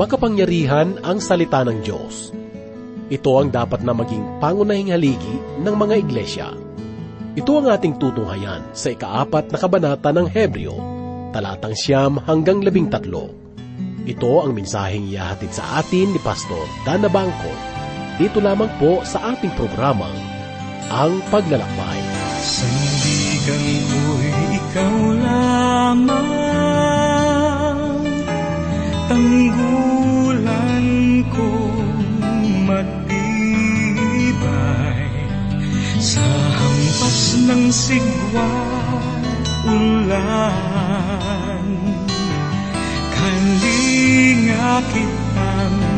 makapangyarihan ang salita ng Diyos. Ito ang dapat na maging pangunahing haligi ng mga iglesia. Ito ang ating tutunghayan sa ikaapat na kabanata ng Hebreo, talatang siyam hanggang labing tatlo. Ito ang mensaheng iyahatid sa atin ni Pastor Dana Bangko. Dito lamang po sa ating programang Ang Paglalakbay. Sandigan ko'y ikaw lamang Tanggulan kong matibay. Sa hampas ng sigwa ulan Kalinga kitang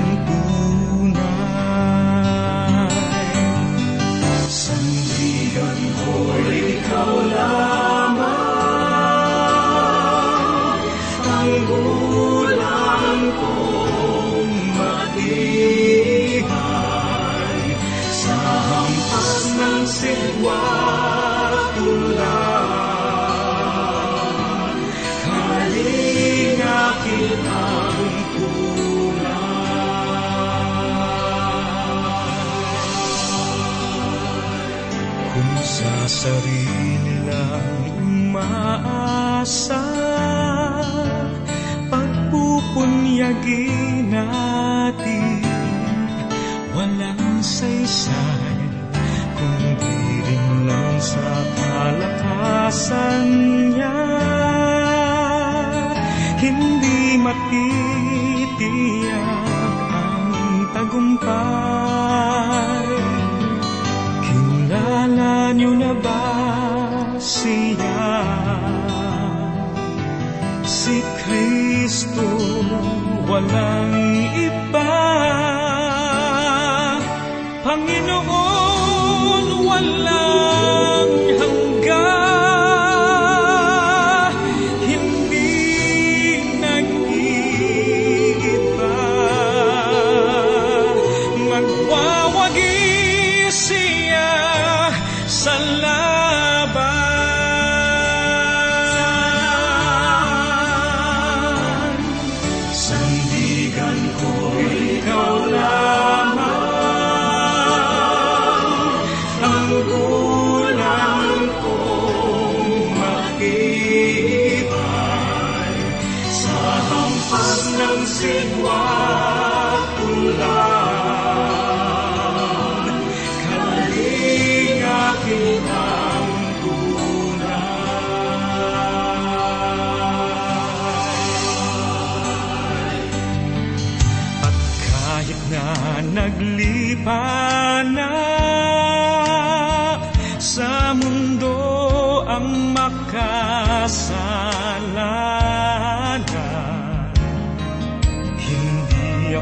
sarili lang umaasa. Pagpupunyagi natin Walang saysay Kundi rin lang sa kalakasan niya. Hindi matitiyak ang tagumpay Kilala niyo na ba siya? Si Kristo walang iba Panginoon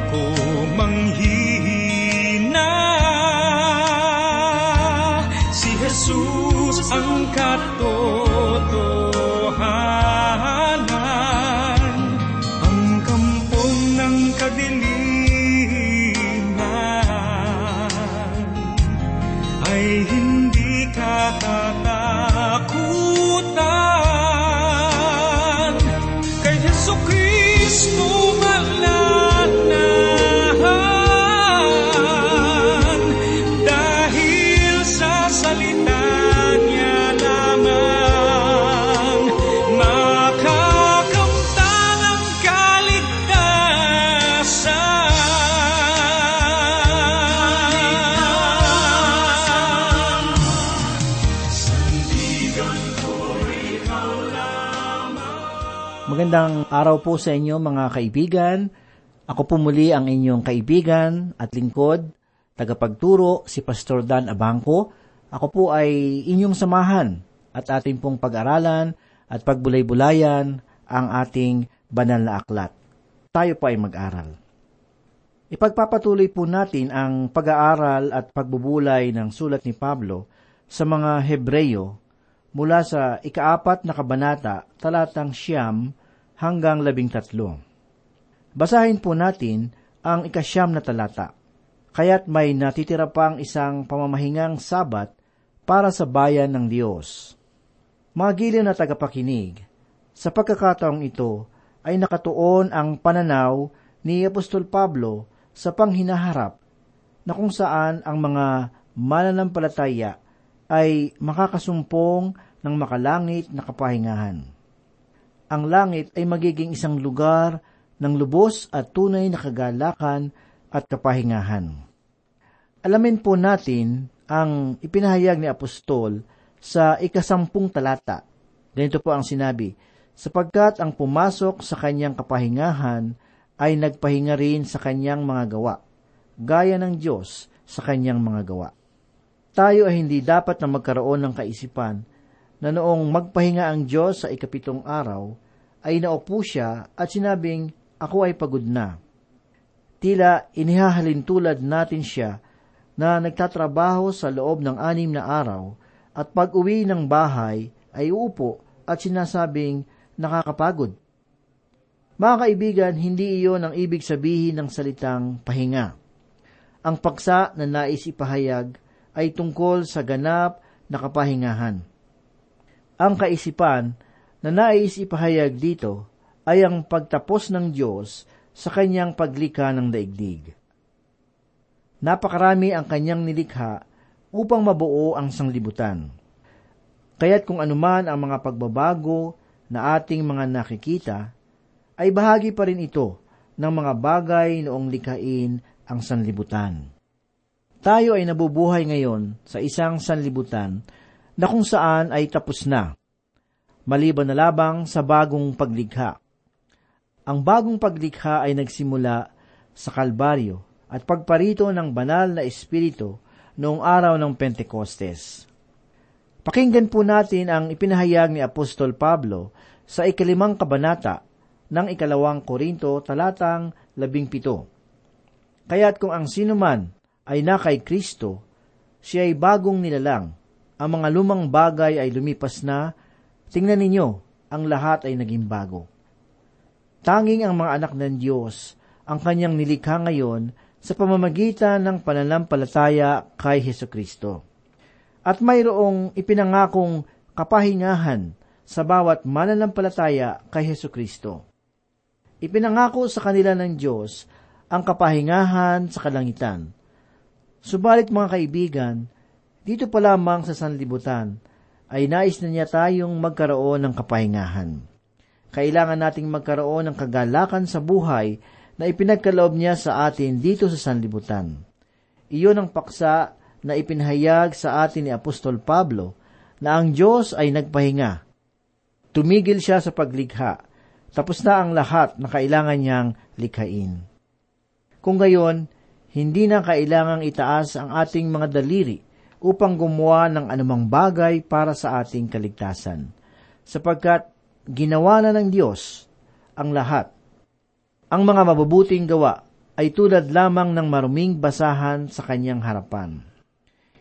ako manghihina. Si Jesus ang katotohanan, Magandang araw po sa inyo mga kaibigan. Ako po muli ang inyong kaibigan at lingkod, tagapagturo si Pastor Dan Abangco. Ako po ay inyong samahan at ating pong pag-aralan at pagbulay-bulayan ang ating banal na aklat. Tayo po ay mag-aral. Ipagpapatuloy po natin ang pag-aaral at pagbubulay ng sulat ni Pablo sa mga Hebreyo mula sa ikaapat na kabanata talatang siyam hanggang labing tatlo. Basahin po natin ang ikasyam na talata. Kaya't may natitira pang isang pamamahingang sabat para sa bayan ng Diyos. Mga giliw na tagapakinig, sa pagkakataong ito ay nakatuon ang pananaw ni Apostol Pablo sa panghinaharap na kung saan ang mga mananampalataya ay makakasumpong ng makalangit na kapahingahan. Ang langit ay magiging isang lugar ng lubos at tunay na kagalakan at kapahingahan. Alamin po natin ang ipinahayag ni Apostol sa ikasampung talata. Ganito po ang sinabi, sapagkat ang pumasok sa kanyang kapahingahan ay nagpahinga rin sa kanyang mga gawa, gaya ng Diyos sa kanyang mga gawa. Tayo ay hindi dapat na magkaroon ng kaisipan na noong magpahinga ang Diyos sa ikapitong araw, ay naupo siya at sinabing, Ako ay pagod na. Tila inihahalin tulad natin siya na nagtatrabaho sa loob ng anim na araw at pag uwi ng bahay ay uupo at sinasabing nakakapagod. Mga kaibigan, hindi iyon ang ibig sabihin ng salitang pahinga. Ang paksa na nais ipahayag ay tungkol sa ganap na kapahingahan. Ang kaisipan na nais ipahayag dito ay ang pagtapos ng Diyos sa kanyang paglikha ng daigdig. Napakarami ang kanyang nilikha upang mabuo ang sanglibutan. Kaya't kung anuman ang mga pagbabago na ating mga nakikita, ay bahagi pa rin ito ng mga bagay noong likhain ang sanlibutan. Tayo ay nabubuhay ngayon sa isang sanlibutan na kung saan ay tapos na, maliban na labang sa bagong paglikha. Ang bagong paglikha ay nagsimula sa Kalbaryo at pagparito ng banal na Espiritu noong araw ng Pentecostes. Pakinggan po natin ang ipinahayag ni Apostol Pablo sa ikalimang kabanata ng ikalawang Korinto talatang labing pito. Kaya't kung ang sinuman ay na kay Kristo, siya ay bagong nilalang. Ang mga lumang bagay ay lumipas na, tingnan ninyo, ang lahat ay naging bago. Tanging ang mga anak ng Diyos, ang kanyang nilikha ngayon sa pamamagitan ng pananampalataya kay Heso Kristo. At mayroong ipinangakong kapahingahan sa bawat mananampalataya kay Heso Kristo. Ipinangako sa kanila ng Diyos ang kapahingahan sa kalangitan. Subalit mga kaibigan, dito pa lamang sa sanlibutan ay nais na niya tayong magkaroon ng kapahingahan. Kailangan nating magkaroon ng kagalakan sa buhay na ipinagkaloob niya sa atin dito sa sanlibutan. Iyon ang paksa na ipinahayag sa atin ni Apostol Pablo na ang Diyos ay nagpahinga. Tumigil siya sa paglikha. Tapos na ang lahat na kailangan niyang likhain. Kung gayon, hindi na kailangang itaas ang ating mga daliri upang gumawa ng anumang bagay para sa ating kaligtasan, sapagkat ginawa na ng Diyos ang lahat ang mga mabubuting gawa ay tulad lamang ng maruming basahan sa kanyang harapan.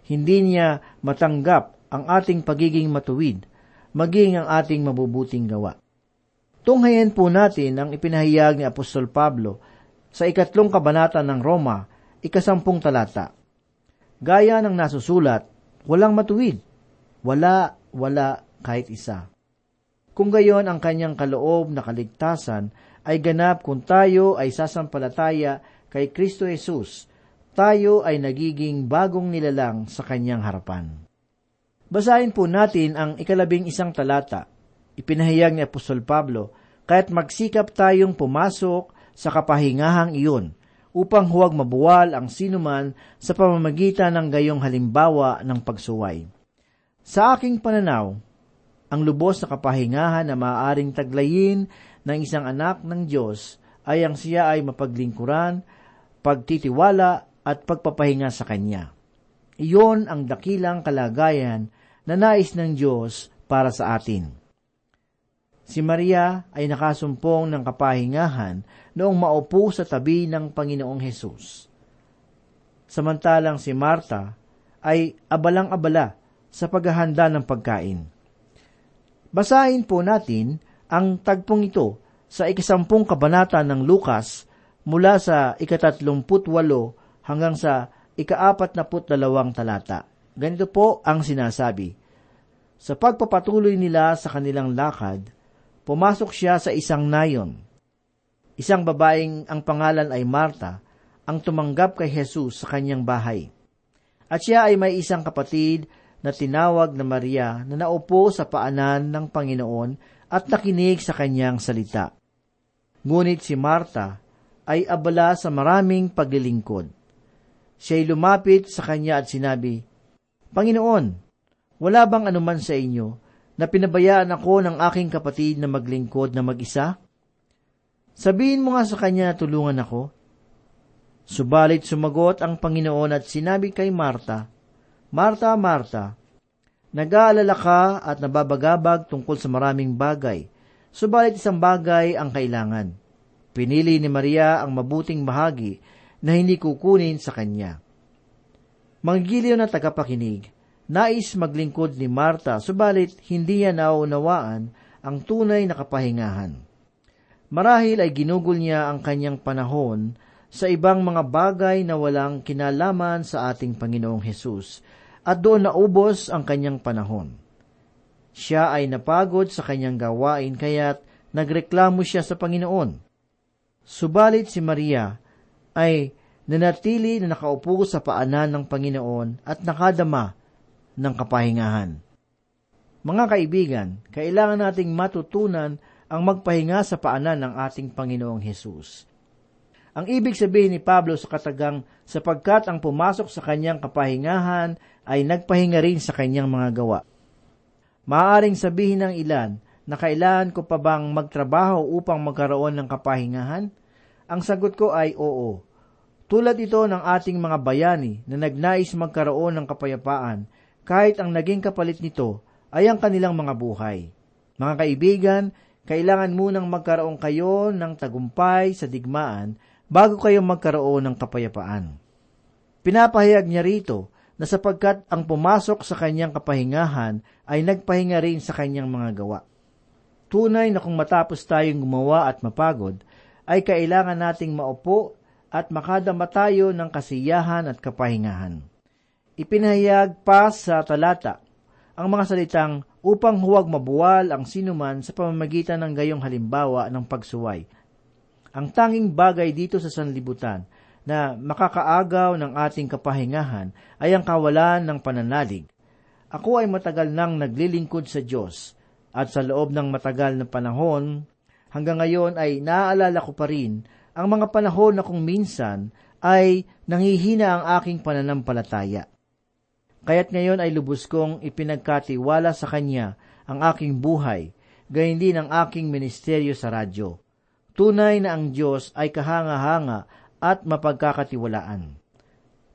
Hindi niya matanggap ang ating pagiging matuwid, maging ang ating mabubuting gawa. Tunghayan po natin ang ipinahayag ni Apostol Pablo sa ikatlong kabanata ng Roma, ikasampung talata. Gaya ng nasusulat, walang matuwid, wala, wala kahit isa. Kung gayon ang kanyang kaloob na kaligtasan ay ganap kung tayo ay sasampalataya kay Kristo Jesus, tayo ay nagiging bagong nilalang sa kanyang harapan. Basahin po natin ang ikalabing isang talata. Ipinahayag ni Apostol Pablo, kaya't magsikap tayong pumasok sa kapahingahang iyon, upang huwag mabuwal ang sinuman sa pamamagitan ng gayong halimbawa ng pagsuway. Sa aking pananaw, ang lubos na kapahingahan na maaaring taglayin ng isang anak ng Diyos ay ang siya ay mapaglingkuran, pagtitiwala at pagpapahinga sa Kanya. Iyon ang dakilang kalagayan na nais ng Diyos para sa atin. Si Maria ay nakasumpong ng kapahingahan noong maupo sa tabi ng Panginoong Hesus. Samantalang si Marta ay abalang-abala sa paghahanda ng pagkain. Basahin po natin ang tagpong ito sa ikasampung kabanata ng Lukas mula sa ikatatlumput walo hanggang sa ikaapat na dalawang talata. Ganito po ang sinasabi. Sa pagpapatuloy nila sa kanilang lakad, pumasok siya sa isang nayon. isang babaeng ang pangalan ay Marta, ang tumanggap kay Jesus sa kanyang bahay. At siya ay may isang kapatid na tinawag na Maria na naupo sa paanan ng Panginoon at nakinig sa kanyang salita. Ngunit si Marta ay abala sa maraming paglilingkod. Siya'y lumapit sa kanya at sinabi, Panginoon, wala bang anuman sa inyo na pinabayaan ako ng aking kapatid na maglingkod na mag-isa? Sabihin mo nga sa kanya na tulungan ako. Subalit sumagot ang Panginoon at sinabi kay Marta, Marta, Marta, nag-aalala ka at nababagabag tungkol sa maraming bagay, subalit isang bagay ang kailangan. Pinili ni Maria ang mabuting bahagi na hindi kukunin sa kanya. Manggiliw na tagapakinig, nais maglingkod ni Marta, subalit hindi niya naunawaan ang tunay na kapahingahan. Marahil ay ginugol niya ang kanyang panahon sa ibang mga bagay na walang kinalaman sa ating Panginoong Hesus, at doon naubos ang kanyang panahon. Siya ay napagod sa kanyang gawain kaya't nagreklamo siya sa Panginoon. Subalit si Maria ay nanatili na nakaupo sa paanan ng Panginoon at nakadama ng kapahingahan. Mga kaibigan, kailangan nating matutunan ang magpahinga sa paanan ng ating Panginoong Hesus. Ang ibig sabihin ni Pablo sa katagang sapagkat ang pumasok sa kanyang kapahingahan ay nagpahinga rin sa kanyang mga gawa. Maaring sabihin ng ilan na kailangan ko pa bang magtrabaho upang magkaroon ng kapahingahan? Ang sagot ko ay oo. Tulad ito ng ating mga bayani na nagnais magkaroon ng kapayapaan kahit ang naging kapalit nito ay ang kanilang mga buhay. Mga kaibigan, kailangan munang magkaroon kayo ng tagumpay sa digmaan bago kayo magkaroon ng kapayapaan. Pinapahayag niya rito na sapagkat ang pumasok sa kanyang kapahingahan ay nagpahinga rin sa kanyang mga gawa. Tunay na kung matapos tayong gumawa at mapagod, ay kailangan nating maupo at makadama tayo ng kasiyahan at kapahingahan. Ipinahayag pa sa talata ang mga salitang upang huwag mabuwal ang sinuman sa pamamagitan ng gayong halimbawa ng pagsuway. Ang tanging bagay dito sa sanlibutan na makakaagaw ng ating kapahingahan ay ang kawalan ng pananalig. Ako ay matagal nang naglilingkod sa Diyos at sa loob ng matagal na panahon, hanggang ngayon ay naaalala ko pa rin ang mga panahon na kung minsan ay nangihina ang aking pananampalataya. Kaya't ngayon ay lubos kong ipinagkatiwala sa Kanya ang aking buhay, gayon din ang aking ministeryo sa radyo. Tunay na ang Diyos ay kahanga-hanga at mapagkakatiwalaan.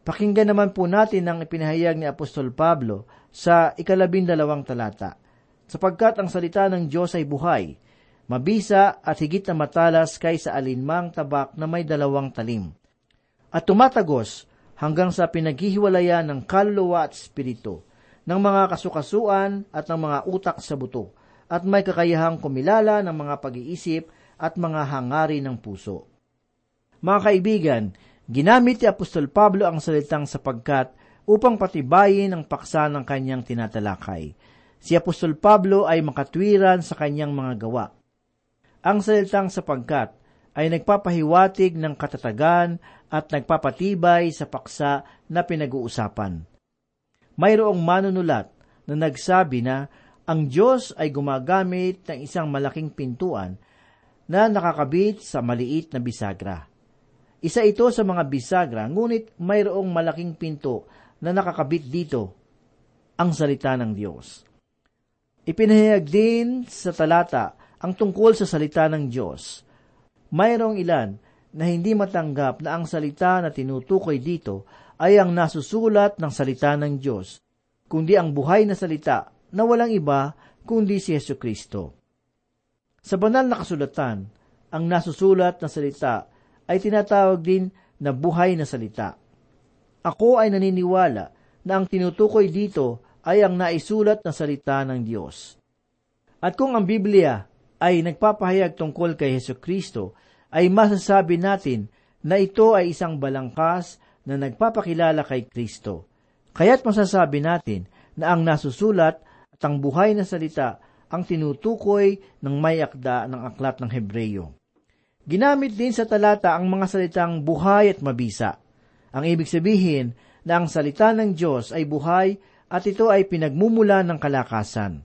Pakinggan naman po natin ang ipinahayag ni Apostol Pablo sa ikalabindalawang talata. Sapagkat ang salita ng Diyos ay buhay, mabisa at higit na matalas kaysa alinmang tabak na may dalawang talim. At tumatagos hanggang sa pinaghihiwalayan ng kaluluwa at espiritu, ng mga kasukasuan at ng mga utak sa buto, at may kakayahang kumilala ng mga pag-iisip at mga hangari ng puso. Mga kaibigan, ginamit ni Apostol Pablo ang salitang sapagkat upang patibayin ang paksa ng kanyang tinatalakay. Si Apostol Pablo ay makatwiran sa kanyang mga gawa. Ang salitang sapagkat ay nagpapahiwatig ng katatagan at nagpapatibay sa paksa na pinag-uusapan. Mayroong manunulat na nagsabi na ang Diyos ay gumagamit ng isang malaking pintuan na nakakabit sa maliit na bisagra. Isa ito sa mga bisagra, ngunit mayroong malaking pinto na nakakabit dito, ang salita ng Diyos. Ipinahayag din sa talata ang tungkol sa salita ng Diyos. Mayroong ilan na hindi matanggap na ang salita na tinutukoy dito ay ang nasusulat ng salita ng Diyos, kundi ang buhay na salita na walang iba kundi si Yesu Kristo. Sa banal na kasulatan, ang nasusulat na salita ay tinatawag din na buhay na salita. Ako ay naniniwala na ang tinutukoy dito ay ang naisulat na salita ng Diyos. At kung ang Biblia ay nagpapahayag tungkol kay Heso Kristo, ay masasabi natin na ito ay isang balangkas na nagpapakilala kay Kristo. Kaya't masasabi natin na ang nasusulat at ang buhay na salita ang tinutukoy ng may akda ng aklat ng Hebreyo. Ginamit din sa talata ang mga salitang buhay at mabisa. Ang ibig sabihin na ang salita ng Diyos ay buhay at ito ay pinagmumula ng kalakasan.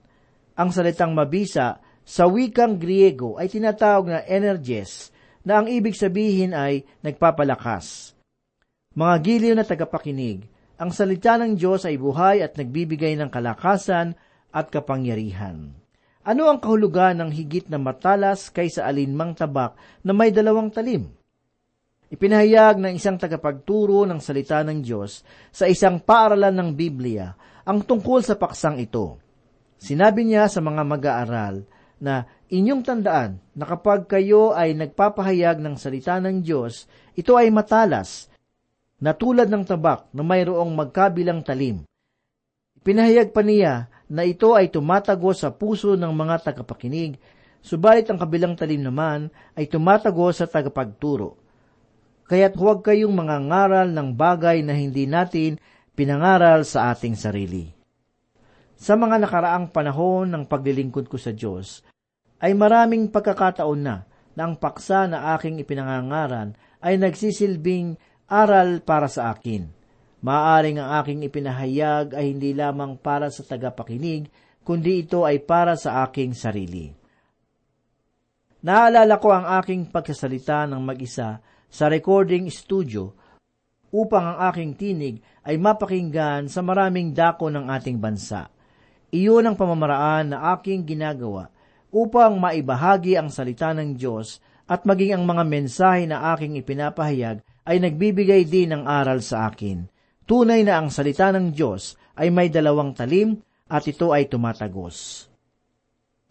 Ang salitang mabisa sa wikang Griego ay tinatawag na energes na ang ibig sabihin ay nagpapalakas. Mga giliw na tagapakinig, ang salita ng Diyos ay buhay at nagbibigay ng kalakasan at kapangyarihan. Ano ang kahulugan ng higit na matalas kaysa alinmang tabak na may dalawang talim? Ipinahayag ng isang tagapagturo ng salita ng Diyos sa isang paaralan ng Biblia ang tungkol sa paksang ito. Sinabi niya sa mga mag-aaral na inyong tandaan na kapag kayo ay nagpapahayag ng salita ng Diyos, ito ay matalas, na tulad ng tabak na mayroong magkabilang talim. Pinahayag pa niya na ito ay tumatago sa puso ng mga tagapakinig, subalit ang kabilang talim naman ay tumatago sa tagapagturo. Kaya't huwag kayong mga ngaral ng bagay na hindi natin pinangaral sa ating sarili. Sa mga nakaraang panahon ng paglilingkod ko sa Diyos, ay maraming pagkakataon na na ang paksa na aking ipinangangaran ay nagsisilbing aral para sa akin – Maaring ang aking ipinahayag ay hindi lamang para sa tagapakinig, kundi ito ay para sa aking sarili. Naalala ko ang aking pagsasalita ng mag-isa sa recording studio upang ang aking tinig ay mapakinggan sa maraming dako ng ating bansa. Iyon ang pamamaraan na aking ginagawa upang maibahagi ang salita ng Diyos at maging ang mga mensahe na aking ipinapahayag ay nagbibigay din ng aral sa akin. Tunay na ang salita ng Diyos ay may dalawang talim at ito ay tumatagos.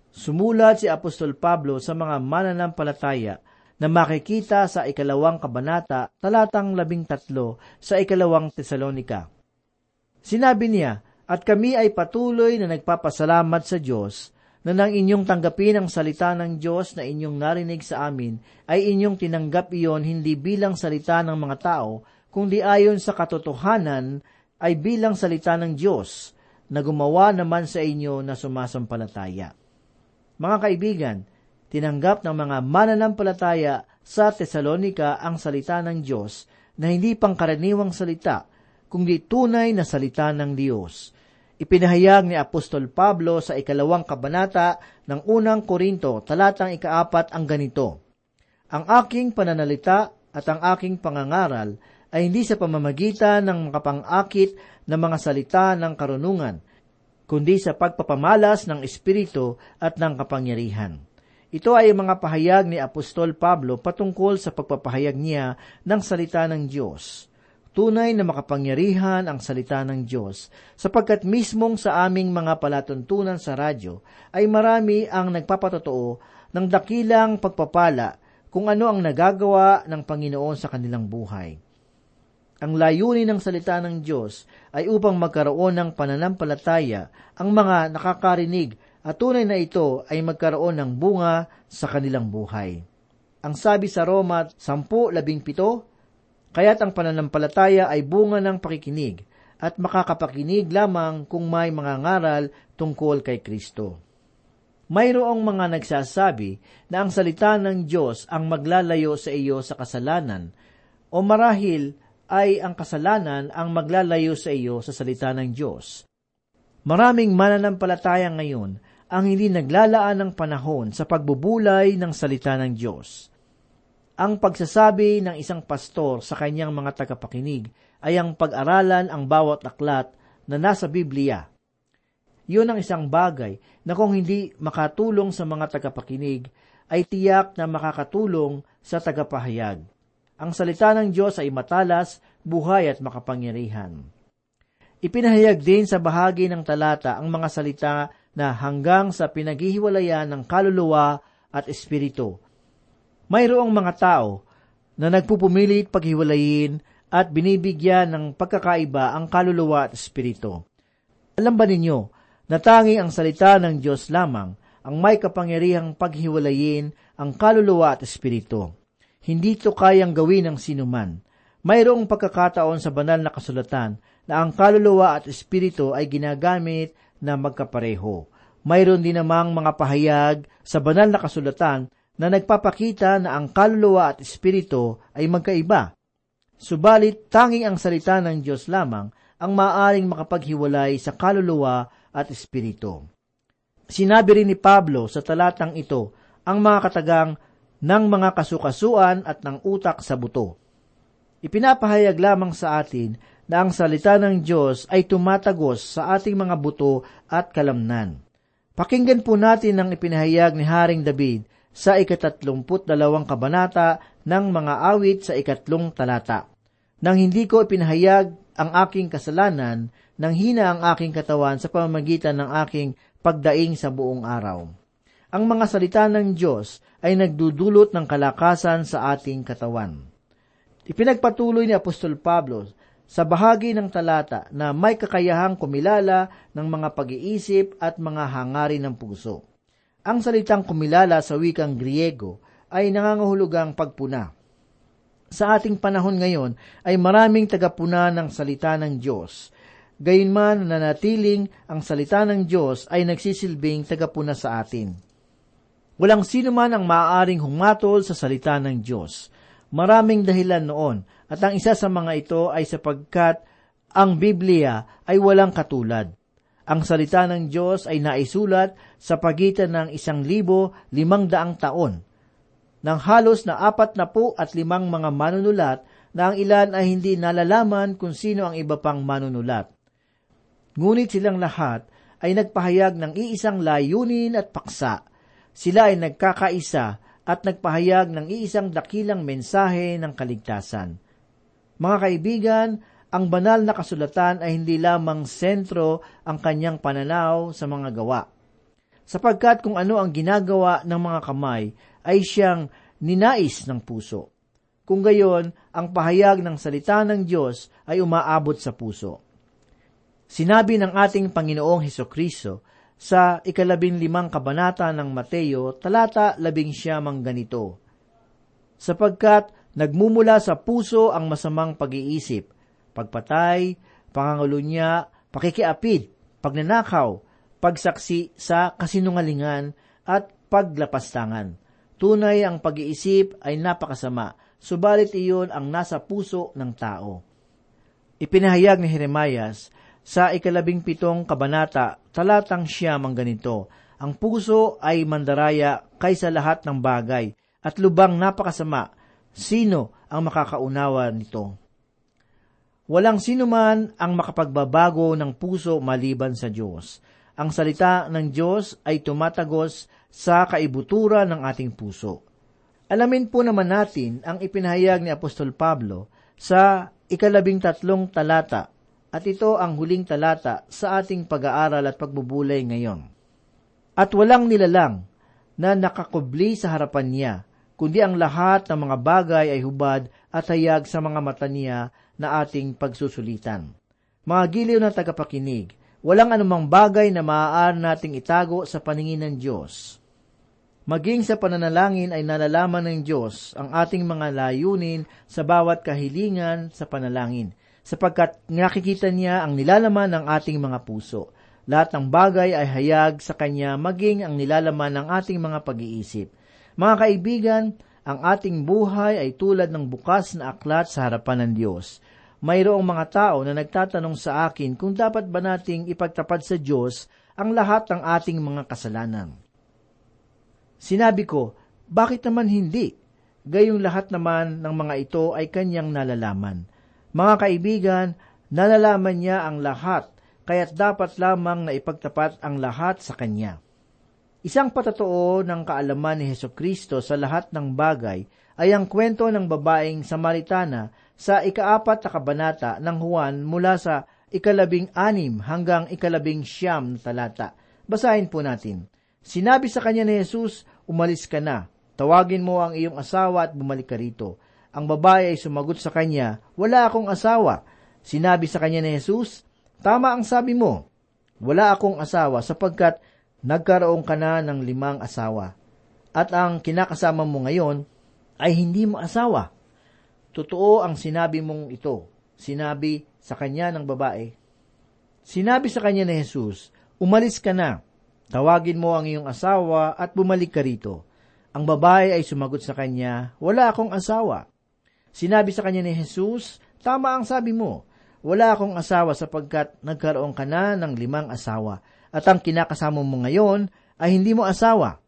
Sumulat si Apostol Pablo sa mga mananampalataya na makikita sa ikalawang kabanata, talatang labing tatlo sa ikalawang Tesalonika. Sinabi niya, at kami ay patuloy na nagpapasalamat sa Diyos na nang inyong tanggapin ang salita ng Diyos na inyong narinig sa amin, ay inyong tinanggap iyon hindi bilang salita ng mga tao, kundi ayon sa katotohanan ay bilang salita ng Diyos na gumawa naman sa inyo na sumasampalataya. Mga kaibigan, tinanggap ng mga mananampalataya sa Tesalonika ang salita ng Diyos na hindi pangkaraniwang salita, kundi tunay na salita ng Diyos. Ipinahayag ni Apostol Pablo sa ikalawang kabanata ng unang Korinto, talatang ikaapat ang ganito, Ang aking pananalita at ang aking pangangaral ay hindi sa pamamagitan ng makapangakit na mga salita ng karunungan, kundi sa pagpapamalas ng Espiritu at ng kapangyarihan. Ito ay mga pahayag ni Apostol Pablo patungkol sa pagpapahayag niya ng salita ng Diyos. Tunay na makapangyarihan ang salita ng Diyos, sapagkat mismong sa aming mga palatuntunan sa radyo ay marami ang nagpapatotoo ng dakilang pagpapala kung ano ang nagagawa ng Panginoon sa kanilang buhay. Ang layunin ng salita ng Diyos ay upang magkaroon ng pananampalataya ang mga nakakarinig at tunay na ito ay magkaroon ng bunga sa kanilang buhay. Ang sabi sa Roma 10.17, Kaya't ang pananampalataya ay bunga ng pakikinig at makakapakinig lamang kung may mga ngaral tungkol kay Kristo. Mayroong mga nagsasabi na ang salita ng Diyos ang maglalayo sa iyo sa kasalanan o marahil ay ang kasalanan ang maglalayo sa iyo sa salita ng Diyos. Maraming mananampalataya ngayon ang hindi naglalaan ng panahon sa pagbubulay ng salita ng Diyos. Ang pagsasabi ng isang pastor sa kanyang mga tagapakinig ay ang pag-aralan ang bawat aklat na nasa Biblia. Iyon ang isang bagay na kung hindi makatulong sa mga tagapakinig, ay tiyak na makakatulong sa tagapahayag. Ang salita ng Diyos ay matalas, buhay at makapangyarihan. Ipinahayag din sa bahagi ng talata ang mga salita na hanggang sa pinaghihiwalayan ng kaluluwa at espiritu. Mayroong mga tao na nagpupumilit paghiwalayin at binibigyan ng pagkakaiba ang kaluluwa at espiritu. Alam ba ninyo na tanging ang salita ng Diyos lamang ang may kapangyarihang paghiwalayin ang kaluluwa at espiritu. Hindi ito kayang gawin ng sinuman. Mayroong pagkakataon sa banal na kasulatan na ang kaluluwa at espiritu ay ginagamit na magkapareho. Mayroon din namang mga pahayag sa banal na kasulatan na nagpapakita na ang kaluluwa at espiritu ay magkaiba. Subalit, tanging ang salita ng Diyos lamang ang maaring makapaghiwalay sa kaluluwa at espiritu. Sinabi rin ni Pablo sa talatang ito ang mga katagang ng mga kasukasuan at ng utak sa buto. Ipinapahayag lamang sa atin na ang salita ng Diyos ay tumatagos sa ating mga buto at kalamnan. Pakinggan po natin ang ipinahayag ni Haring David sa ikatatlumput dalawang kabanata ng mga awit sa ikatlong talata. Nang hindi ko ipinahayag ang aking kasalanan, nang hina ang aking katawan sa pamamagitan ng aking pagdaing sa buong araw. Ang mga salita ng Diyos ay nagdudulot ng kalakasan sa ating katawan. Ipinagpatuloy ni Apostol Pablo sa bahagi ng talata na may kakayahang kumilala ng mga pag-iisip at mga hangarin ng puso. Ang salitang kumilala sa wikang Griego ay nangangahulugang pagpuna. Sa ating panahon ngayon ay maraming tagapuna ng salita ng Diyos. Gayunman na natiling ang salita ng Diyos ay nagsisilbing tagapuna sa atin. Walang sino man ang maaaring humatol sa salita ng Diyos. Maraming dahilan noon at ang isa sa mga ito ay sapagkat ang Biblia ay walang katulad. Ang salita ng Diyos ay naisulat sa pagitan ng isang libo limang daang taon ng halos na apat na po at limang mga manunulat na ang ilan ay hindi nalalaman kung sino ang iba pang manunulat. Ngunit silang lahat ay nagpahayag ng iisang layunin at paksa. Sila ay nagkakaisa at nagpahayag ng iisang dakilang mensahe ng kaligtasan. Mga kaibigan, ang banal na kasulatan ay hindi lamang sentro ang kanyang pananaw sa mga gawa. Sapagkat kung ano ang ginagawa ng mga kamay ay siyang ninais ng puso. Kung gayon, ang pahayag ng salita ng Diyos ay umaabot sa puso. Sinabi ng ating Panginoong Heso Kristo sa ikalabing limang kabanata ng Mateo, talata labing siyamang ganito, Sapagkat nagmumula sa puso ang masamang pag-iisip, pagpatay, pangangulunya, pakikiapid, pagnanakaw, pagsaksi sa kasinungalingan at paglapastangan. Tunay ang pag-iisip ay napakasama, subalit iyon ang nasa puso ng tao. Ipinahayag ni Jeremias sa ikalabing pitong kabanata, talatang siyam ang ganito, Ang puso ay mandaraya kaysa lahat ng bagay, at lubang napakasama, sino ang makakaunawa nito? Walang sino man ang makapagbabago ng puso maliban sa Diyos. Ang salita ng Diyos ay tumatagos sa kaibutura ng ating puso. Alamin po naman natin ang ipinahayag ni Apostol Pablo sa ikalabing tatlong talata at ito ang huling talata sa ating pag-aaral at pagbubulay ngayon. At walang nilalang na nakakubli sa harapan niya, kundi ang lahat ng mga bagay ay hubad at hayag sa mga mata niya na ating pagsusulitan. Mga giliw na tagapakinig, walang anumang bagay na maaari nating itago sa paningin ng Diyos. Maging sa pananalangin ay nalalaman ng Diyos ang ating mga layunin sa bawat kahilingan sa panalangin, sapagkat nakikita niya ang nilalaman ng ating mga puso. Lahat ng bagay ay hayag sa Kanya maging ang nilalaman ng ating mga pag-iisip. Mga kaibigan, ang ating buhay ay tulad ng bukas na aklat sa harapan ng Diyos. Mayroong mga tao na nagtatanong sa akin kung dapat ba nating ipagtapad sa Diyos ang lahat ng ating mga kasalanan. Sinabi ko, bakit naman hindi? Gayong lahat naman ng mga ito ay kanyang nalalaman. Mga kaibigan, nalalaman niya ang lahat, kaya't dapat lamang na ipagtapat ang lahat sa kanya. Isang patotoo ng kaalaman ni Heso Kristo sa lahat ng bagay ay ang kwento ng babaeng Samaritana sa ikaapat na kabanata ng Juan mula sa ikalabing anim hanggang ikalabing siyam na talata. Basahin po natin. Sinabi sa kanya ni Jesus, umalis ka na. Tawagin mo ang iyong asawa at bumalik ka rito. Ang babae ay sumagot sa kanya, wala akong asawa. Sinabi sa kanya ni Jesus, tama ang sabi mo. Wala akong asawa sapagkat nagkaroon ka na ng limang asawa. At ang kinakasama mo ngayon ay hindi mo asawa. Totoo ang sinabi mong ito. Sinabi sa kanya ng babae. Sinabi sa kanya ni Jesus, umalis ka na. Tawagin mo ang iyong asawa at bumalik ka rito. Ang babae ay sumagot sa kanya, Wala akong asawa. Sinabi sa kanya ni Jesus, Tama ang sabi mo, wala akong asawa sapagkat nagkaroon ka na ng limang asawa, at ang kinakasama mo ngayon ay hindi mo asawa.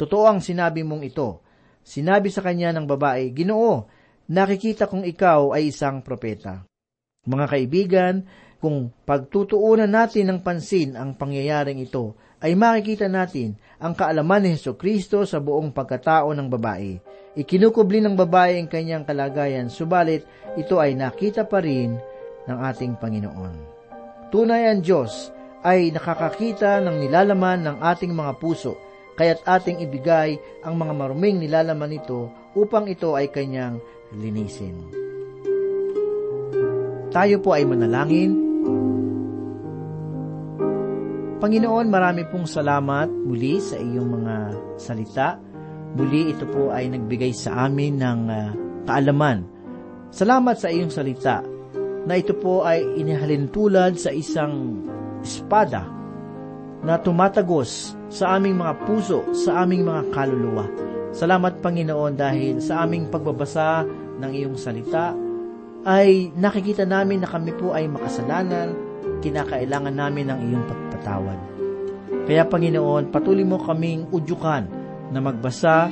Totoo ang sinabi mong ito. Sinabi sa kanya ng babae, Ginoo, nakikita kong ikaw ay isang propeta. Mga kaibigan, kung pagtutuunan natin ng pansin ang pangyayaring ito, ay makikita natin ang kaalaman ni Heso Kristo sa buong pagkatao ng babae. Ikinukubli ng babae ang kanyang kalagayan, subalit ito ay nakita pa rin ng ating Panginoon. Tunay ang Diyos ay nakakakita ng nilalaman ng ating mga puso, kaya't ating ibigay ang mga maruming nilalaman nito upang ito ay kanyang linisin. Tayo po ay manalangin Panginoon, marami pong salamat muli sa iyong mga salita. Muli ito po ay nagbigay sa amin ng uh, kaalaman. Salamat sa iyong salita na ito po ay inihalin tulad sa isang espada na tumatagos sa aming mga puso, sa aming mga kaluluwa. Salamat Panginoon dahil sa aming pagbabasa ng iyong salita ay nakikita namin na kami po ay makasalanan, kinakailangan namin ng iyong pagpatawad. Kaya Panginoon, patuloy mo kaming udyukan na magbasa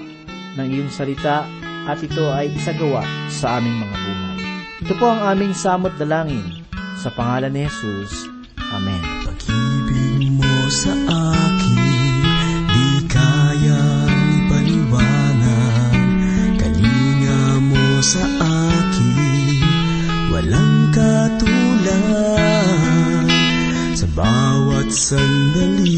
ng iyong salita at ito ay isagawa sa aming mga buhay. Ito po ang aming samot dalangin sa pangalan ni Jesus. Amen. Pag-ibig mo sa bawat sandali